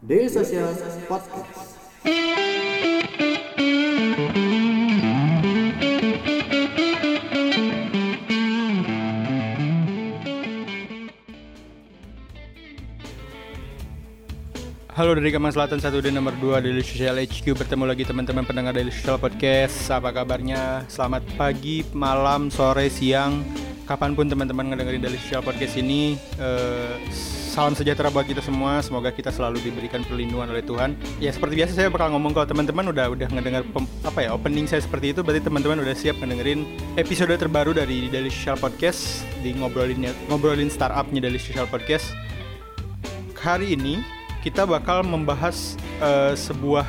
Daily Social Podcast. Halo dari Kamar Selatan 1 dan nomor 2 Daily Social HQ Bertemu lagi teman-teman pendengar Daily Social Podcast Apa kabarnya? Selamat pagi, malam, sore, siang Kapan pun teman-teman ngedengerin Daily Social Podcast ini eh, Salam sejahtera buat kita semua. Semoga kita selalu diberikan perlindungan oleh Tuhan. Ya seperti biasa saya bakal ngomong kalau teman-teman udah udah ngedengar pem- apa ya opening saya seperti itu Berarti teman-teman udah siap ngedengerin episode terbaru dari Daily Social Podcast Di ngobrolin ngobrolin startupnya Daily Social Podcast. Hari ini kita bakal membahas eh, sebuah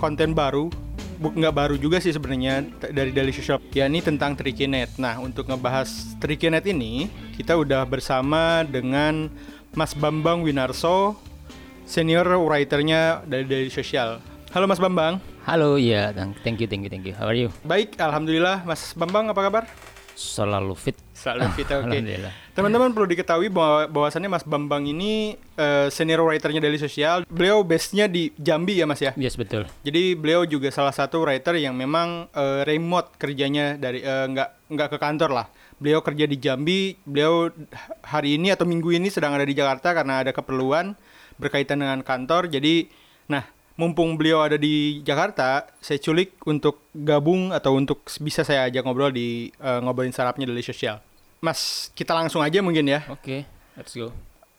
konten baru nggak baru juga sih sebenarnya dari Daily Social yakni tentang Trikinet. Nah untuk ngebahas Trikinet ini kita udah bersama dengan Mas Bambang Winarso senior writernya dari Daily Social. Halo Mas Bambang. Halo, iya, thank thank you, thank you, thank you. How are you? Baik, alhamdulillah. Mas Bambang apa kabar? Selalu fit. Selalu fit, oke. Alhamdulillah. Teman-teman perlu diketahui bahwa bahwasannya Mas Bambang ini eh, senior writernya Daily Social. Beliau base-nya di Jambi ya Mas ya. Yes, betul. Jadi beliau juga salah satu writer yang memang eh, remote kerjanya dari eh, nggak nggak ke kantor lah. Beliau kerja di Jambi. Beliau hari ini atau minggu ini sedang ada di Jakarta karena ada keperluan berkaitan dengan kantor. Jadi, nah mumpung beliau ada di Jakarta, saya culik untuk gabung atau untuk bisa saya ajak ngobrol di eh, ngobrolin startupnya dari sosial. Mas, kita langsung aja mungkin ya. Oke, let's go.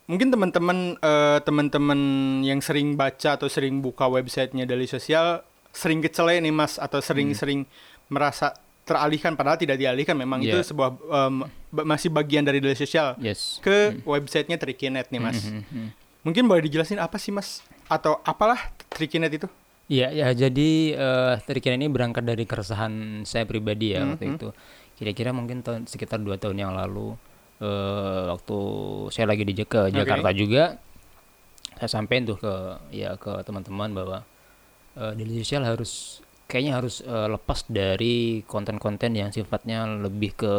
Mungkin teman-teman eh, teman-teman yang sering baca atau sering buka websitenya Daily Sosial sering kecele nih Mas atau sering-sering merasa teralihkan padahal tidak dialihkan memang itu Iya. sebuah ba- masih bagian dari Daily Sosial Yes. ke websitenya Trikinet nih Mas. Mhm, mhm. Mungkin boleh dijelasin apa sih Mas atau apalah Trikinet itu? Iya, ya jadi eh Trikinet ini berangkat dari keresahan saya pribadi ya waktu Mhm. itu. Kira-kira mungkin tahun sekitar dua tahun yang lalu eh waktu saya lagi di ke Jakarta juga saya sampein tuh ke ya ke teman-teman bahwa eh Daily Social harus kayaknya harus eh, lepas dari konten-konten yang sifatnya lebih ke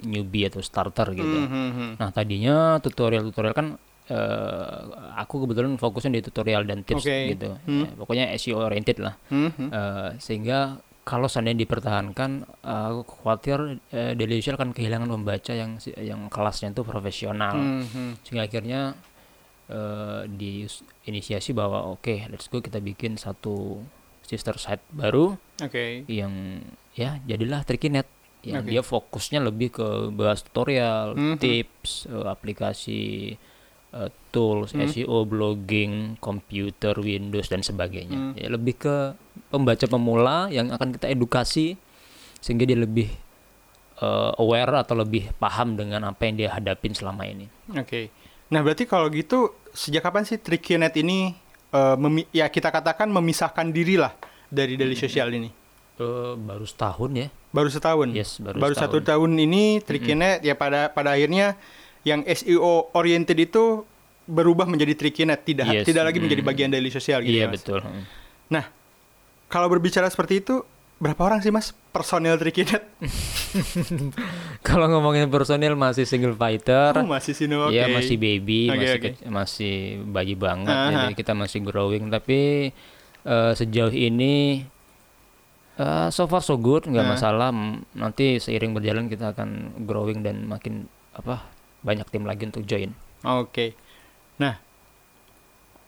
newbie atau starter gitu. Mhm. Nah tadinya tutorial-tutorial kan eh, aku kebetulan fokusnya di tutorial dan tips Oke. gitu. Hmm. Ya, pokoknya SEO oriented lah. Mhm. Eh, sehingga kalau seandainya dipertahankan, eh, aku khawatir eh, Daily Social akan kehilangan pembaca yang yang kelasnya itu profesional. Mhm. Sehingga akhirnya eh, diinisiasi bahwa oke let's go kita bikin satu sister site baru Oke. yang ya jadilah Trikinet yang Oke. dia fokusnya lebih ke bahas tutorial, Mhm. tips, eh, aplikasi, eh, tools, Mhm. SEO, blogging, komputer, Windows dan sebagainya. Mhm. Ya lebih ke pembaca pemula yang akan kita edukasi sehingga dia lebih eh, aware atau lebih paham dengan apa yang dia hadapin selama ini. Oke. Nah, berarti kalau gitu sejak kapan sih Trikinet ini memi- ya kita katakan memisahkan diri lah dari Daily Social ini? Eh, baru setahun ya. Baru setahun. Yes, baru satu setahun. tahun ini Trikinet ya pada pada akhirnya yang SEO oriented itu berubah menjadi Trikinet, tidak Yes, tidak lagi menjadi mm. bagian Daily Social gitu Iya ya, Mas? betul. Mm. Nah, kalau berbicara seperti itu berapa orang sih Mas personel Trikinet? Kalau ngomongin personil masih single fighter. Oh, masih sini oke. Iya masih baby, Oke, masih kec- masih bayi banget, Aha. jadi kita masih growing. Tapi eh, sejauh ini eh, so far so good, nggak Nah. masalah. Nanti seiring berjalan kita akan growing dan makin apa banyak tim lagi untuk join. Oke. Nah,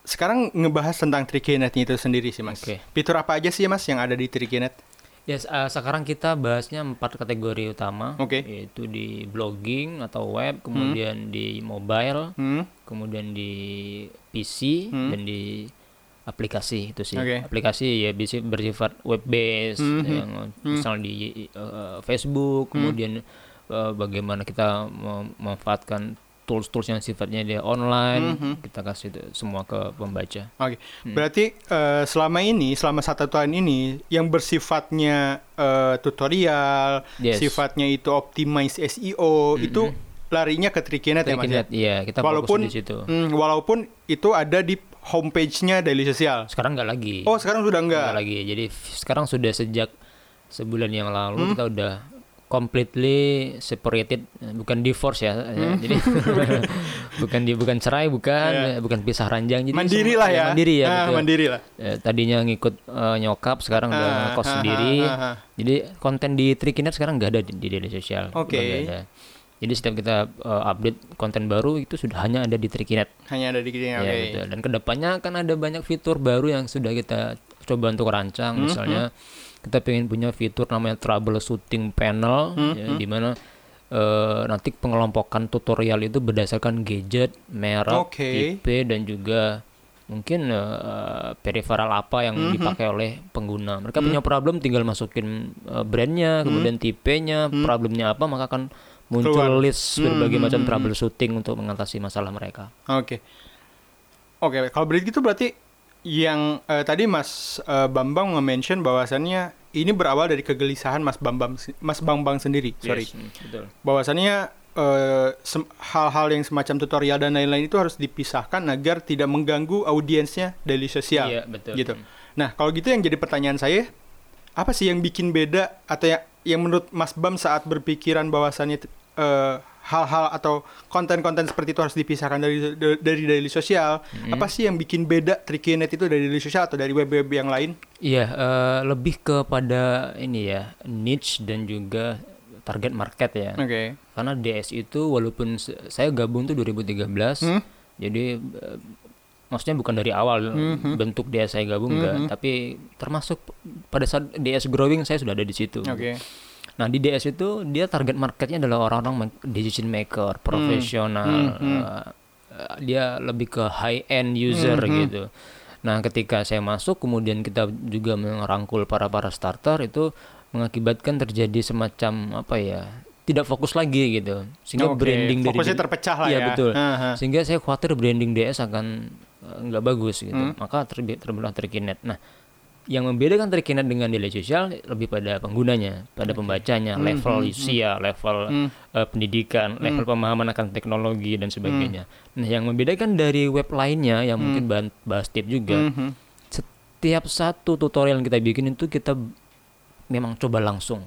sekarang ngebahas tentang Trikinet itu sendiri sih Mas. Oke. Fitur apa aja sih Mas yang ada di Trikinet? Yes, eh, sekarang kita bahasnya empat kategori utama, Oke. yaitu di blogging atau web, kemudian di mobile, Hmm? kemudian di PC Hmm. dan di aplikasi itu sih. Oke. Aplikasi ya bisa bersifat web based Mhm. yang misal di uh, Facebook, Hmm. Uh, bagaimana kita mem- memanfaatkan tools-tools yang sifatnya dia online, Mhm. kita kasih itu semua ke pembaca. Oke. Hmm. Berarti eh, selama ini, selama satu tahun ini, yang bersifatnya eh, tutorial, Yes. sifatnya itu optimize SEO, itu larinya ke Trikinet ya Mas ya? Trikinet, iya, kita Walaupun fokus di situ. Hmm, walaupun itu ada di homepage-nya Daily Sosial. Sekarang nggak lagi. Oh, sekarang sudah enggak. Nggak lagi. Jadi sekarang sudah sejak sebulan yang lalu Hmm. kita udah completely separated bukan divorce ya, ya. Hmm. jadi bukan di bukan cerai bukan ya, bukan pisah ranjang jadi mandiri lah ya. mandiri ya Ah, mandiri lah. Eh, tadinya ngikut eh, nyokap sekarang udah Ah, ngekos ah, sendiri ah, ah, ah. jadi konten di Trikinet sekarang nggak ada di, di daily sosial Oke. Ada. jadi setiap kita eh, update konten baru itu sudah hanya ada di Trikinet Hanya ada di sini. Ya, betul. Dan ke depannya akan ada banyak fitur baru yang sudah kita coba untuk rancang. Hmm, Misalnya kita pengen punya fitur namanya troubleshooting panel, Hmm, ya, di mana eh, nanti pengelompokan tutorial itu berdasarkan gadget, merek, Oke. tipe dan juga mungkin eh, peripheral apa yang Hmm, dipakai oleh pengguna. Mereka punya problem tinggal masukin eh, brandnya, kemudian tipenya, problemnya apa, maka akan muncul Hmm. Keluar. list Hmm, berbagai hmm, macam hmm, hmm. troubleshooting untuk mengatasi masalah mereka. Oke. Oke, kalau begitu berarti yang eh, tadi Mas eh, Bambang nge-mention bahwasannya ini berawal dari kegelisahan Mas Bambang Mas Bambang sendiri, sorry. Yes, betul. Bahwasannya eh, sem- hal-hal yang semacam tutorial dan lain-lain itu harus dipisahkan agar tidak mengganggu audiensnya daily sosial. Iya, betul. Gitu. Nah, kalau gitu yang jadi pertanyaan saya, apa sih yang bikin beda atau ya, yang menurut Mas Bam saat berpikiran bahwasannya eh, hal-hal atau konten-konten seperti itu harus dipisahkan dari dari daily sosial? Apa sih yang bikin beda Trikinet itu dari daily sosial atau dari web-web yang lain? Iya, eh, lebih kepada ini ya, niche dan juga target market ya. Oke. Karena DS itu walaupun saya gabung tuh 2013, Hmm? jadi eh, maksudnya bukan dari awal Hmm, bentuk DS saya gabung enggak, tapi termasuk pada saat DS growing saya sudah ada di situ. Oke. Nah di DS itu dia target marketnya adalah orang-orang decision maker, profesional. Hmm, hmm. eh, dia lebih ke high end user Hmm, hmm. gitu. Nah ketika saya masuk, kemudian kita juga merangkul para para starter itu mengakibatkan terjadi semacam apa ya? Tidak fokus lagi gitu, sehingga Oke, branding dari fokusnya terpecah lah Iya, ya. betul. Aha. Sehingga saya khawatir branding DS akan eh, nggak bagus gitu. Hmm. Maka terbelah Trikinet. Nah, yang membedakan Trikinet dengan daily sosial lebih pada penggunanya, pada pembacanya, Hmm, level hmm, usia, level Hmm. eh, pendidikan, level pemahaman akan teknologi dan sebagainya. Nah, yang membedakan dari web lainnya yang mungkin bahan bahas tip juga, Mhm. setiap satu tutorial yang kita bikin itu kita memang coba langsung.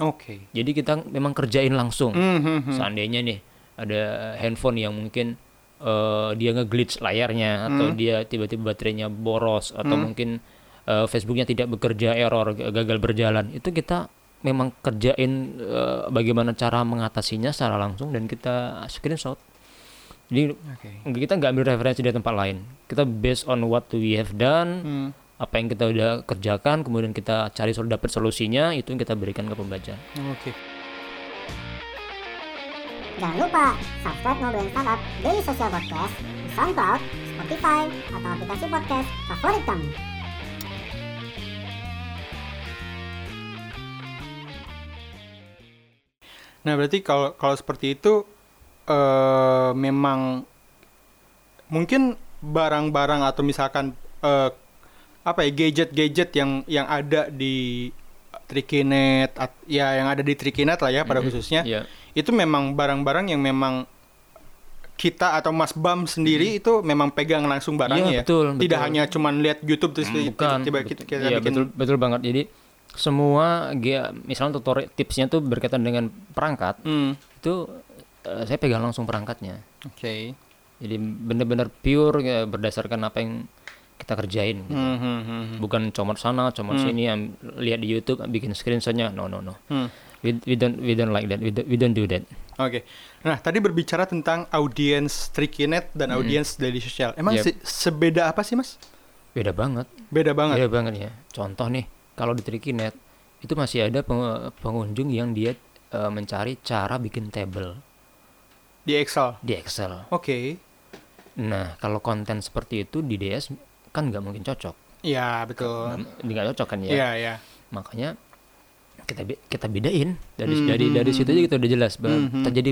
Oke. Jadi kita memang kerjain langsung. Mhm. Seandainya nih ada handphone yang mungkin eh, dia nge-glitch layarnya atau Hmm. dia tiba-tiba baterainya boros atau mungkin eh, Facebooknya tidak bekerja error gagal berjalan itu kita memang kerjain eh, bagaimana cara mengatasinya secara langsung dan kita screenshot. Jadi Oke. kita nggak ambil referensi dari tempat lain. Kita based on what we have done, Hmm. apa yang kita udah kerjakan, kemudian kita cari dapat solusinya, itu yang kita berikan ke pembaca. Oke. Jangan lupa subscribe Ngobrolin Startup Daily Social Podcast di SoundCloud, Spotify, atau aplikasi podcast favorit kamu. Nah, berarti kalau kalau seperti itu eh memang mungkin barang-barang atau misalkan eh apa ya gadget-gadget yang yang ada di Trikinet at- ya yang ada di Trikinet lah ya pada Mhm. khususnya Iya. itu memang barang-barang yang memang kita atau Mas Bam sendiri itu memang pegang langsung barangnya Iya, ya. betul, Tidak betul. hanya cuman lihat YouTube terus Hmm, bukan tiba betul, kita, kita iya, bikin betul betul banget jadi semua misalnya tutorial tipsnya tuh berkaitan dengan perangkat Hmm, itu eh, saya pegang langsung perangkatnya Oke. jadi benar-benar pure ya, berdasarkan apa yang kita kerjain gitu. Hmm, hmm, hmm, hmm. bukan comot sana comot Hmm. sini lihat di YouTube bikin screenshotnya no no no Hmm. we, we don't we don't like that we don't, we don't do that Oke. Nah, tadi berbicara tentang audiens Trikinet dan audiens daily sosial. Emang Yep. se- sebeda apa sih, Mas? beda banget Beda banget. beda banget ya contoh nih kalau di Trikinet itu masih ada peng- pengunjung yang dia eh, mencari cara bikin table Di Excel. di Excel Oke. Nah, kalau konten seperti itu di DS kan nggak mungkin cocok. Iya, betul. Nggak cocok kan ya. Iya, iya. Makanya kita kita bedain dari Hmm, dari dari situ aja kita udah jelas bahwa Hmm, hmm. terjadi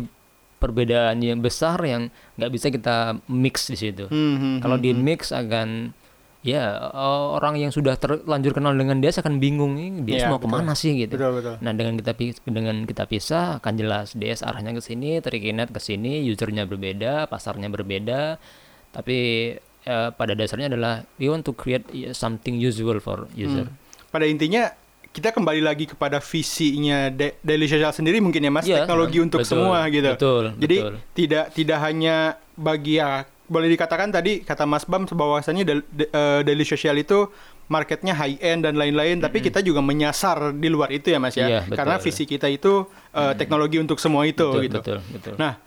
perbedaan yang besar yang nggak bisa kita mix di situ. Hmm, hmm, Kalau di hmm. mix akan ya orang yang sudah terlanjur kenal dengan dia akan bingung ini dia Iya, mau betul. ke mana sih gitu. Betul, betul. Nah dengan kita dengan kita pisah akan jelas DS arahnya ke sini, Trikinet ke sini, usernya berbeda, pasarnya berbeda, tapi eh, pada dasarnya adalah we want to create eh, something useful for user. Hmm. Pada intinya kita kembali lagi kepada visinya Da- Daily Social sendiri mungkin ya Mas, Iya, teknologi untuk betul, semua gitu. betul, Jadi betul. tidak tidak hanya bagi ya boleh dikatakan tadi kata Mas Bam De- eh, Daily Social itu marketnya high end dan lain-lain, tapi kita juga menyasar di luar itu ya Mas ya. Iya, betul. Karena visi kita itu eh, teknologi untuk semua itu betul, gitu. betul, betul. Nah,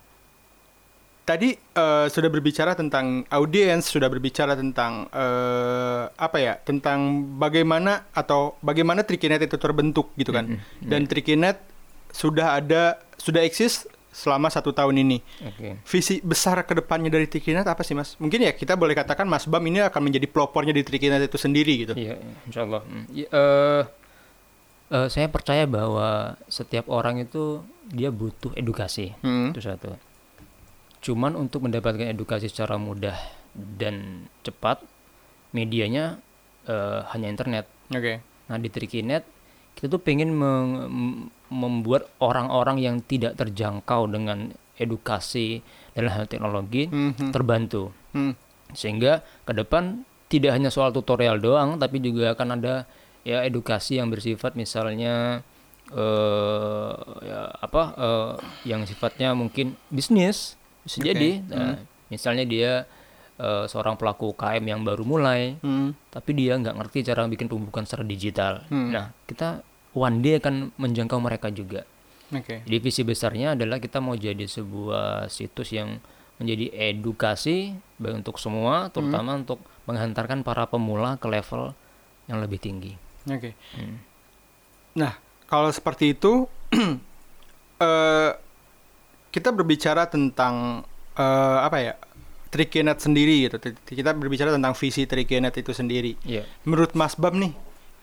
tadi eh, sudah berbicara tentang audiens, sudah berbicara tentang eh, apa ya, tentang bagaimana atau bagaimana Trikinet itu terbentuk gitu kan. Mm-mm, Dan Trikinet sudah ada, sudah eksis selama satu tahun ini. Oke. Visi besar ke depannya dari Trikinet apa sih mas? Mungkin ya kita boleh katakan Mas Bam ini akan menjadi pelopornya di Trikinet itu sendiri gitu. Iya, iya, insya Allah. Hmm. Ya, eh, eh, saya percaya bahwa setiap orang itu dia butuh edukasi. Hmm. Itu satu. Cuman untuk mendapatkan edukasi secara mudah dan cepat, medianya eh, hanya internet. Oke. Nah di Trikinet kita tuh pengen meng- membuat orang-orang yang tidak terjangkau dengan edukasi dalam hal teknologi Mhm. terbantu Hmm. sehingga ke depan tidak hanya soal tutorial doang tapi juga akan ada ya edukasi yang bersifat misalnya eh ya apa eh, yang sifatnya mungkin bisnis bisa Oke. jadi Nah, misalnya dia eh, seorang pelaku UKM yang baru mulai Hmm. tapi dia nggak ngerti cara bikin pembukaan secara digital Hmm. nah kita one day akan menjangkau mereka juga Oke. jadi visi besarnya adalah kita mau jadi sebuah situs yang menjadi edukasi baik untuk semua, terutama untuk menghantarkan para pemula ke level yang lebih tinggi. Oke. Hmm. Nah, kalau seperti itu, eh, kita berbicara tentang eh, apa ya, Trikinet sendiri gitu. Kita berbicara tentang visi Trikinet itu sendiri. Iya. Menurut Mas Bam nih,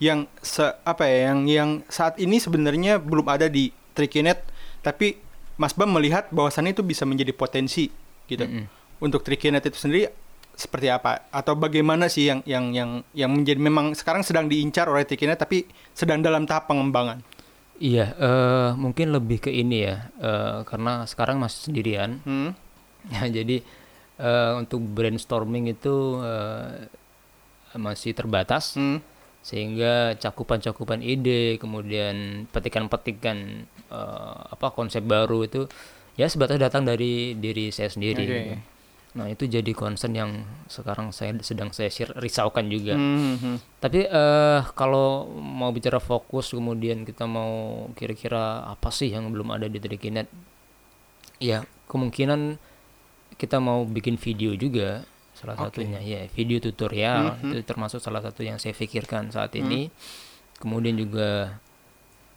yang se apa ya, yang yang saat ini sebenarnya belum ada di Trikinet, tapi Mas Bam melihat bahwasannya itu bisa menjadi potensi gitu. Mm-mm. Untuk Trikinet itu sendiri seperti apa atau bagaimana sih yang yang yang yang menjadi memang sekarang sedang diincar oleh Trikinet tapi sedang dalam tahap pengembangan. Iya, eh, mungkin lebih ke ini ya, eh, karena sekarang masih sendirian. Hmm. Ya, jadi eh, untuk brainstorming itu eh, masih terbatas, Hmm. Sehingga cakupan-cakupan ide, kemudian petikan-petikan eh, apa konsep baru itu ya sebatas datang dari diri saya sendiri. Oke. gitu. Nah itu jadi concern yang sekarang saya sedang saya risaukan juga. Hmm, hmm. Tapi eh kalau mau bicara fokus kemudian kita mau kira-kira apa sih yang belum ada di Trikinet? Ya kemungkinan kita mau bikin video juga salah Oke. satunya ya video tutorial Mhm. itu termasuk salah satu yang saya pikirkan saat ini. Kemudian juga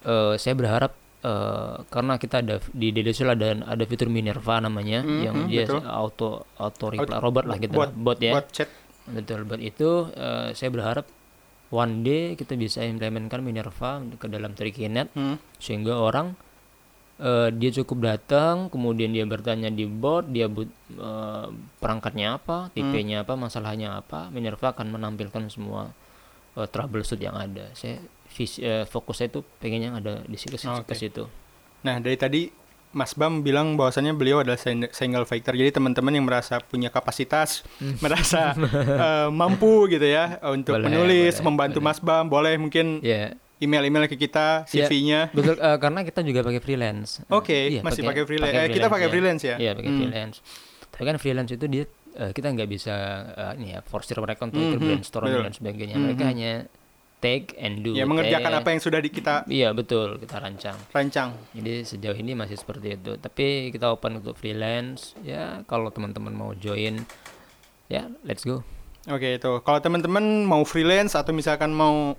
eh saya berharap eh, karena kita ada di Dedesol ada ada fitur Minerva namanya Mhm, yang dia betul. auto auto reply robot lah gitu buat- bot ya. Buat chat. Betul, buat itu eh, saya berharap one day kita bisa implementkan Minerva ke dalam Trikinet Hmm. sehingga orang eh, dia cukup datang, kemudian dia bertanya di bot, dia but, eh, perangkatnya apa, tipenya apa, masalahnya apa, Minerva akan menampilkan semua eh, troubleshoot yang ada. Saya visi, eh, fokus saya itu pengennya ada di situ ke Oke. situ. Nah, dari tadi Mas Bam bilang bahwasannya beliau adalah sing- single fighter. Jadi teman-teman yang merasa punya kapasitas, merasa eh, mampu gitu ya untuk Boleh, menulis, boleh, membantu boleh. Mas Bam, boleh mungkin Ya, email-email ke kita, Ya. CV-nya. betul eh, karena kita juga pakai freelance. Oke, Iya, masih pakai freelance. Eh, kita pakai freelance ya? Iya, pakai Hmm. freelance. Tapi kan freelance itu dia eh, kita nggak bisa eh, ini ya force mereka untuk ikut Mhm, brainstorming betul. dan sebagainya. Mereka Mhm. hanya take and do. Ya, mengerjakan Eh, apa yang sudah di kita Iya, betul, kita rancang. rancang. Jadi sejauh ini masih seperti itu. Tapi kita open untuk freelance. Ya, kalau teman-teman mau join ya let's go. Oke, itu. Kalau teman-teman mau freelance atau misalkan mau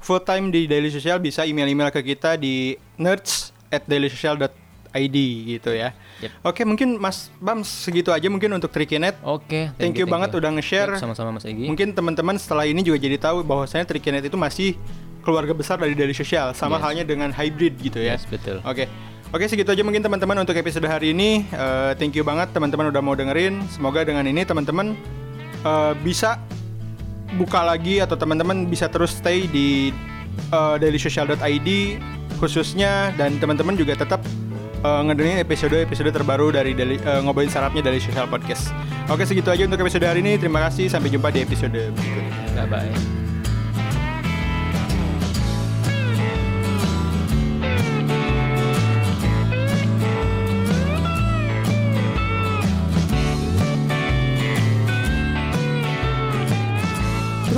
full time di Daily Social bisa email-email ke kita di nerds at dailysocial.id gitu ya. Yep. Oke, mungkin Mas Bam segitu aja mungkin untuk Trikinet. Oke, Thank, you, banget udah nge-share. Yap, sama-sama Mas Egi. Mungkin teman-teman setelah ini juga jadi tahu bahwasanya Trikinet itu masih keluarga besar dari Daily Social, sama Yes. halnya dengan hybrid gitu ya. Yes, betul. Oke. Oke, segitu aja mungkin teman-teman untuk episode hari ini. Eh, thank you banget teman-teman udah mau dengerin. Semoga dengan ini teman-teman eh, bisa buka lagi atau teman-teman bisa terus stay di eh, dailysocial.id khususnya dan teman-teman juga tetap eh, ngedengerin episode-episode terbaru dari Daily- eh, ngobrolin sarapnya dari Social Podcast. Oke, segitu aja untuk episode hari ini. Terima kasih. Sampai jumpa di episode berikutnya. Bye bye.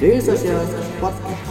Daily Social Podcast.